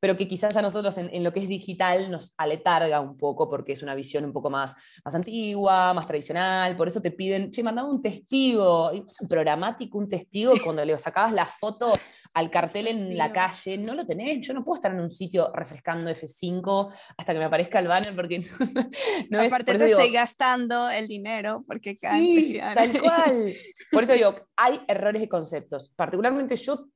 pero que quizás a nosotros en, lo que es digital nos aletarga un poco porque es una visión un poco más, más antigua, más tradicional, por eso te piden, che, mandame un testigo, y un programático, un testigo, cuando le sacabas la foto al cartel en la calle, no lo tenés, yo no puedo estar en un sitio refrescando F5 hasta que me aparezca el banner porque no, Aparte te estoy gastando el dinero porque sí, tal cual. Por eso digo, hay errores de conceptos. Particularmente yo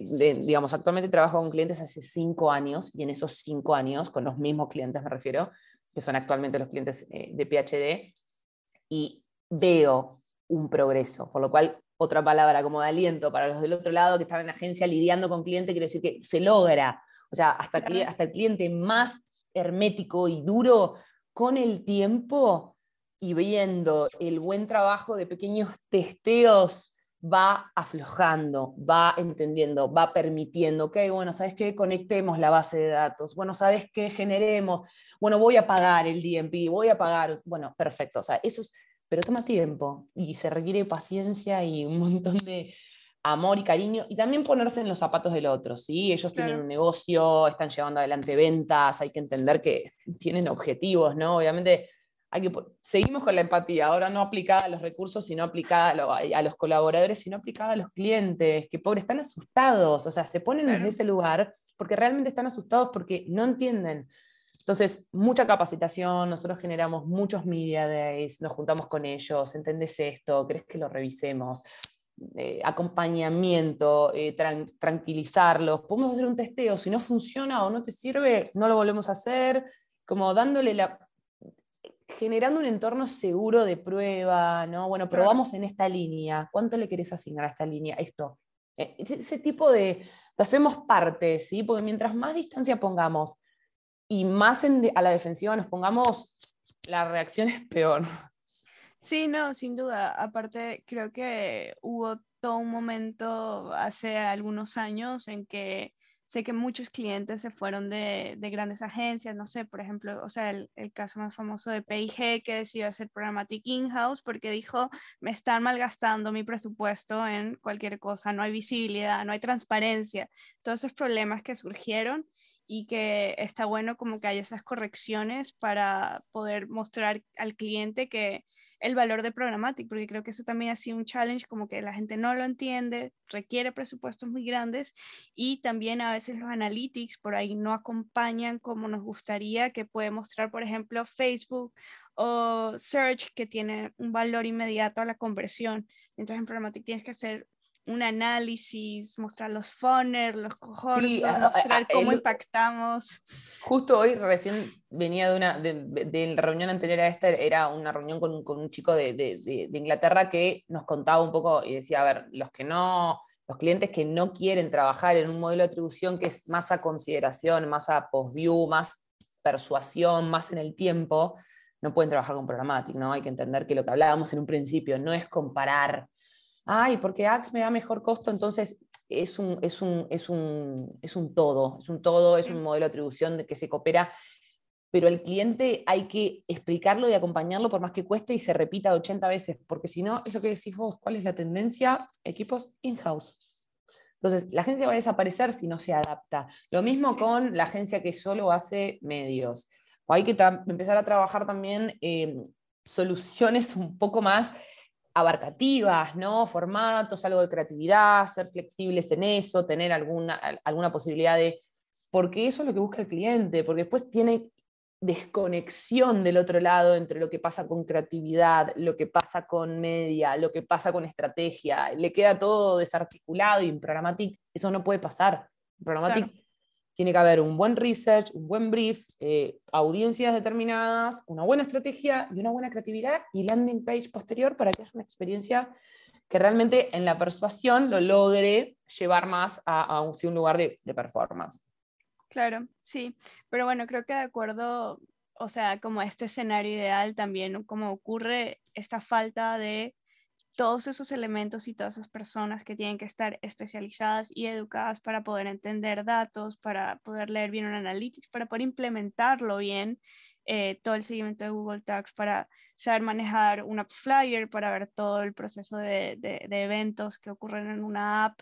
digamos, actualmente trabajo con clientes hace cinco años y en esos cinco años, con los mismos clientes me refiero, que son actualmente los clientes eh, de PhD, y veo un progreso, por lo cual otra palabra como de aliento para los del otro lado que están en agencia lidiando con cliente, quiere decir que se logra, o sea, hasta, hasta el cliente más hermético y duro, con el tiempo y viendo el buen trabajo de pequeños testeos va aflojando, va entendiendo, va permitiendo, ok, bueno, ¿sabes qué? Conectemos la base de datos, bueno, ¿sabes qué? Generemos, bueno, voy a pagar el DMP, voy a pagar, bueno, perfecto, o sea, eso es, pero toma tiempo y se requiere paciencia y un montón de amor y cariño y también ponerse en los zapatos del otro, ¿sí? Ellos tienen un negocio, están llevando adelante ventas, hay que entender que tienen objetivos, ¿no? Obviamente que, seguimos con la empatía, ahora no aplicada a los recursos, sino aplicada a, los colaboradores, sino aplicada a los clientes, que pobres, están asustados, o sea, se ponen en ese lugar porque realmente están asustados porque no entienden. Entonces, mucha capacitación, nosotros generamos muchos media days, nos juntamos con ellos, ¿entendés esto? ¿Crees que lo revisemos? Eh, acompañamiento, eh, tranquilizarlos, podemos hacer un testeo, si no funciona o no te sirve, no lo volvemos a hacer, como dándole la, generando un entorno seguro de prueba, ¿no? Bueno, probamos en esta línea, ¿cuánto le querés asignar a esta línea? Esto. E, ese tipo de, lo hacemos parte, ¿sí? Porque mientras más distancia pongamos y más a la defensiva nos pongamos, la reacción es peor. Sí, no, sin duda. Aparte, creo que hubo todo un momento hace algunos años en que sé que muchos clientes se fueron de, grandes agencias, no sé, por ejemplo, o sea, el, caso más famoso de PIG que decidió hacer Programmatic in-house porque dijo, me están malgastando mi presupuesto en cualquier cosa, no hay visibilidad, no hay transparencia, todos esos problemas que surgieron y que está bueno como que haya esas correcciones para poder mostrar al cliente que el valor de Programmatic, porque creo que eso también ha sido un challenge, como que la gente no lo entiende, requiere presupuestos muy grandes y también a veces los analytics por ahí no acompañan como nos gustaría que puede mostrar, por ejemplo, Facebook o Search, que tiene un valor inmediato a la conversión. Entonces en Programmatic tienes que hacer un análisis, mostrar los funnels, los cohorts, mostrar cómo impactamos. Justo hoy recién venía de una de, la reunión anterior a esta, era una reunión con, con un chico de, de, Inglaterra que nos contaba un poco y decía, a ver, los que no, los clientes que no quieren trabajar en un modelo de atribución que es más a consideración, más a post-view, más persuasión, más en el tiempo, no pueden trabajar con Programmatic, ¿no? Hay que entender que lo que hablábamos en un principio no es comparar ay, porque Axe me da mejor costo, entonces es un, es un, es un, es un todo, es un todo, es un modelo de atribución que se coopera, pero al cliente hay que explicarlo y acompañarlo por más que cueste y se repita 80 veces, porque si no, eso que decís vos, ¿cuál es la tendencia? Equipos in-house. Entonces, la agencia va a desaparecer si no se adapta. Lo mismo con la agencia que solo hace medios. O hay que empezar a trabajar también soluciones un poco más abarcativas, ¿no? Formatos, algo de creatividad, ser flexibles en eso, tener alguna, alguna posibilidad de... Porque eso es lo que busca el cliente, porque después tiene desconexión del otro lado entre lo que pasa con creatividad, lo que pasa con media, lo que pasa con estrategia, le queda todo desarticulado y en Programmatic eso no puede pasar. En Programmatic tiene que haber un buen research, un buen brief, eh, audiencias determinadas, una buena estrategia y una buena creatividad y landing page posterior para que haya una experiencia que realmente en la persuasión lo logre llevar más a, un, lugar de, de performance. Claro, sí, pero bueno, creo que de acuerdo, o sea, como este escenario ideal también, como ocurre esta falta de todos esos elementos y todas esas personas que tienen que estar especializadas y educadas para poder entender datos, para poder leer bien un analytics, para poder implementarlo bien, eh, todo el seguimiento de Google Tags, para saber manejar un Apps Flyer, para ver todo el proceso de, de, eventos que ocurren en una app.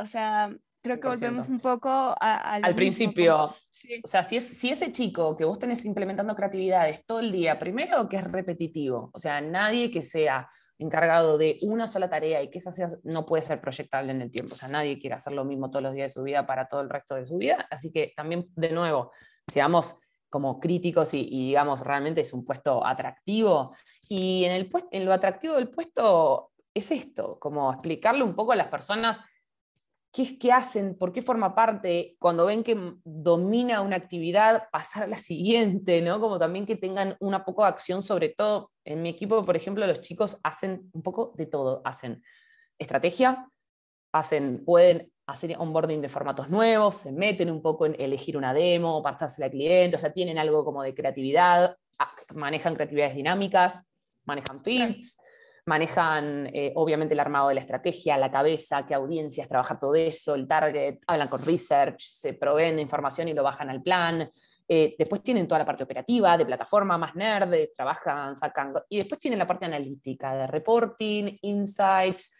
O sea, creo que volvemos un poco al principio. O sea, si, es, si ese chico que vos tenés implementando creatividades todo el día, primero que es repetitivo, o sea, nadie que sea encargado de una sola tarea y que esa sea, no puede ser proyectable en el tiempo. O sea, nadie quiere hacer lo mismo todos los días de su vida para todo el resto de su vida. Así que también, de nuevo, seamos como críticos y, digamos, realmente es un puesto atractivo. Y en, el en lo atractivo del puesto es esto, como explicarle un poco a las personas qué, qué hacen, por qué forma parte, cuando ven que domina una actividad, pasar a la siguiente, ¿no? Como también que tengan una poco de acción, sobre todo en mi equipo, por ejemplo, los chicos hacen un poco de todo, hacen estrategia, hacen, pueden hacer onboarding de formatos nuevos, se meten un poco en elegir una demo, pasarse al cliente, o sea, tienen algo como de creatividad, ah, manejan creatividades dinámicas, manejan feeds, manejan eh, obviamente el armado de la estrategia, la cabeza, qué audiencias, trabajar todo eso, el target, hablan con research, se proveen de información y lo bajan al plan. Eh, después tienen toda la parte operativa, de plataforma, más nerd, trabajan, sacan, y después tienen la parte analítica, de reporting, insights,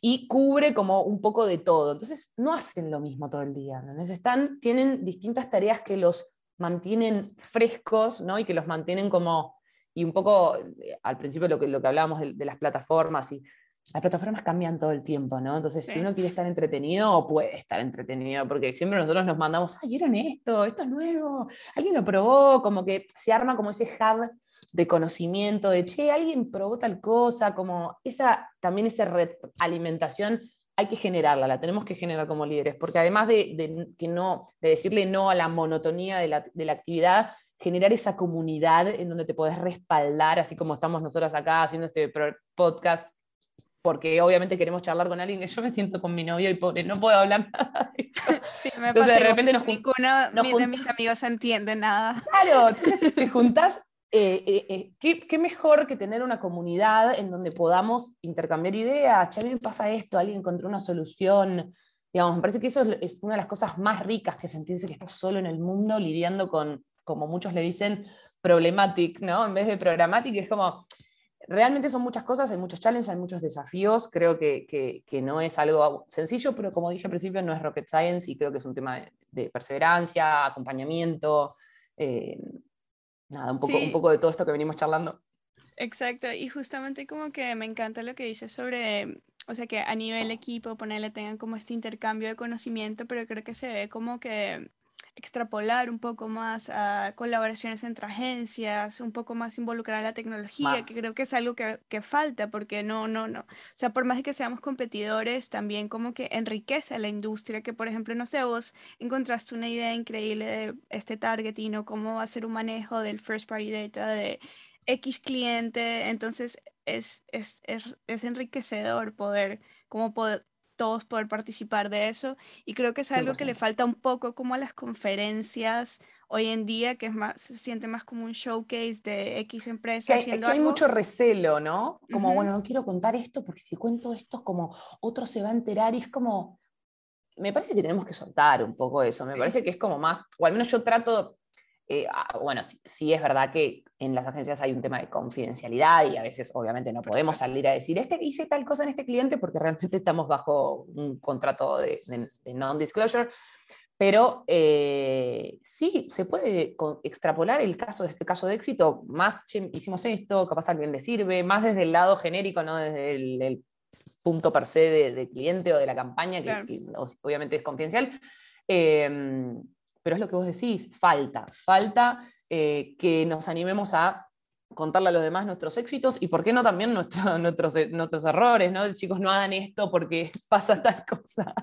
y cubre como un poco de todo. Entonces, no hacen lo mismo todo el día. Están, tienen distintas tareas que los mantienen frescos ¿no? y que los mantienen como y un poco eh, al principio lo que, lo que hablábamos de, las plataformas y las plataformas cambian todo el tiempo, ¿no? Entonces, si uno quiere estar entretenido, puede estar entretenido, porque siempre nosotros nos mandamos, ay, ¿vieron esto? Esto es nuevo, alguien lo probó, como que se arma como ese hub de conocimiento, de, che, alguien probó tal cosa, como esa, también esa alimentación hay que generarla, la tenemos que generar como líderes, porque además de, de que no, de decirle no a la monotonía de la, de la actividad, generar esa comunidad en donde te podés respaldar, así como estamos nosotras acá haciendo este podcast, porque obviamente queremos charlar con alguien que yo me siento con mi novio y pobre, no puedo hablar nada. Sí, me entonces de repente nos, ninguno de mis amigos entiende nada. Claro, te juntás, eh, eh, eh, ¿qué, ¿qué, mejor que tener una comunidad en donde podamos intercambiar ideas, che, a mí me pasa esto, alguien encontró una solución, digamos, me parece que eso es una de las cosas más ricas que sentirse que estás solo en el mundo lidiando con como muchos le dicen, problematic, ¿no? En vez de programmatic, es como, realmente son muchas cosas, hay muchos challenges, hay muchos desafíos, creo que, que, no es algo sencillo, pero como dije al principio, no es rocket science y creo que es un tema de, perseverancia, acompañamiento, eh, nada, un poco, un poco de todo esto que venimos charlando. Exacto, y justamente como que me encanta lo que dices sobre, o sea, que a nivel equipo, ponerle, tengan como este intercambio de conocimiento, pero creo que se ve como que extrapolar un poco más a colaboraciones entre agencias, un poco más involucrar la tecnología, que creo que es algo que, que, falta, porque no, no, no. O sea, por más que seamos competidores, también como que enriquece la industria, que por ejemplo, no sé, vos encontraste una idea increíble de este targeting o cómo hacer un manejo del first party data de X cliente, entonces es, es, es, es enriquecedor poder, como poder todos poder participar de eso. Y creo que es algo que le falta un poco como a las conferencias hoy en día, que es más, se siente más como un showcase de X empresas. Que hay, mucho recelo, ¿no? Como, bueno, no quiero contar esto porque si cuento esto es como otro se va a enterar y es como... Me parece que tenemos que soltar un poco eso, me parece que es como más, o al menos yo trato, eh, ah, bueno, sí, es verdad que en las agencias hay un tema de confidencialidad y a veces obviamente no podemos salir a decir, este hice tal cosa en este cliente porque realmente estamos bajo un contrato de, non-disclosure, pero eh, sí, se puede extrapolar el caso, este caso de éxito, más hicimos esto, capaz a alguien le sirve, más desde el lado genérico, no desde el, punto per se de, cliente o de la campaña, que, obviamente es confidencial. Eh, pero es lo que vos decís, falta, falta eh, que nos animemos a contarle a los demás nuestros éxitos y por qué no también nuestros, nuestros errores, ¿no? Chicos, no hagan esto porque pasa tal cosa.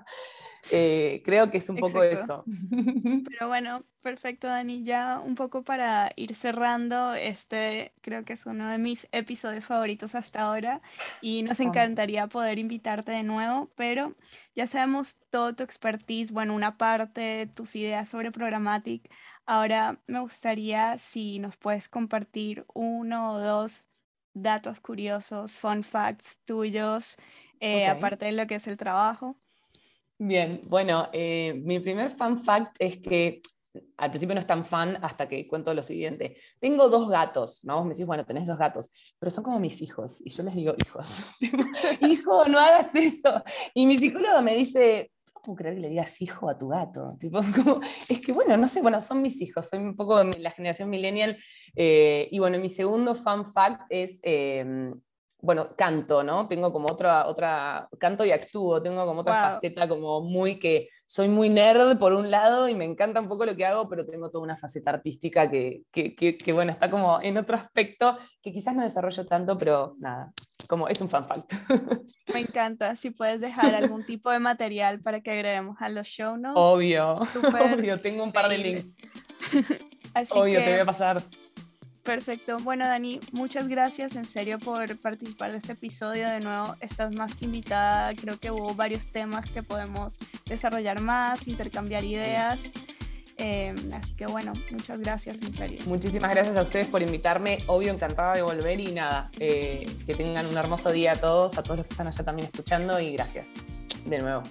Eh, creo que es un poco eso. Pero bueno, Perfecto, Dani. Ya un poco para ir cerrando, este creo que es uno de mis episodios favoritos hasta ahora y nos encantaría poder invitarte de nuevo, pero ya sabemos todo tu expertise, bueno, una parte, tus ideas sobre Programmatic. Ahora me gustaría si nos puedes compartir uno o dos datos curiosos, fun facts tuyos, eh, aparte de lo que es el trabajo. Bien, bueno, eh, mi primer fun fact es que al principio no es tan fan hasta que cuento lo siguiente. Tengo dos gatos, ¿no? Vos me decís, bueno, tenés dos gatos, pero son como mis hijos. Y yo les digo, hijos, hijo, no hagas eso. Y mi psicólogo me dice, ¿cómo puedo creer que le digas hijo a tu gato? Tipo, es que, bueno, no sé, bueno, son mis hijos, soy un poco de la generación millennial. Eh, y bueno, mi segundo fun fact es... Eh, bueno, canto, ¿no? Tengo como otra, otra, canto y actúo, tengo como otra faceta como muy que soy muy nerd por un lado y me encanta un poco lo que hago, pero tengo toda una faceta artística que, que, que, bueno, está como en otro aspecto que quizás no desarrollo tanto, pero nada, como es un fan fact. Me encanta, si puedes dejar algún tipo de material para que agreguemos a los show notes. Obvio, obvio, tengo un par de links. obvio, te voy a pasar. Perfecto. Bueno, Dani, muchas gracias en serio por participar de este episodio. De nuevo, estás más que invitada. Creo que hubo varios temas que podemos desarrollar más, intercambiar ideas. Em, así que bueno, muchas gracias en serio. Muchísimas gracias a ustedes por invitarme. Obvio, encantada de volver y nada, eh, que tengan un hermoso día a todos, a todos los que están allá también escuchando y gracias de nuevo.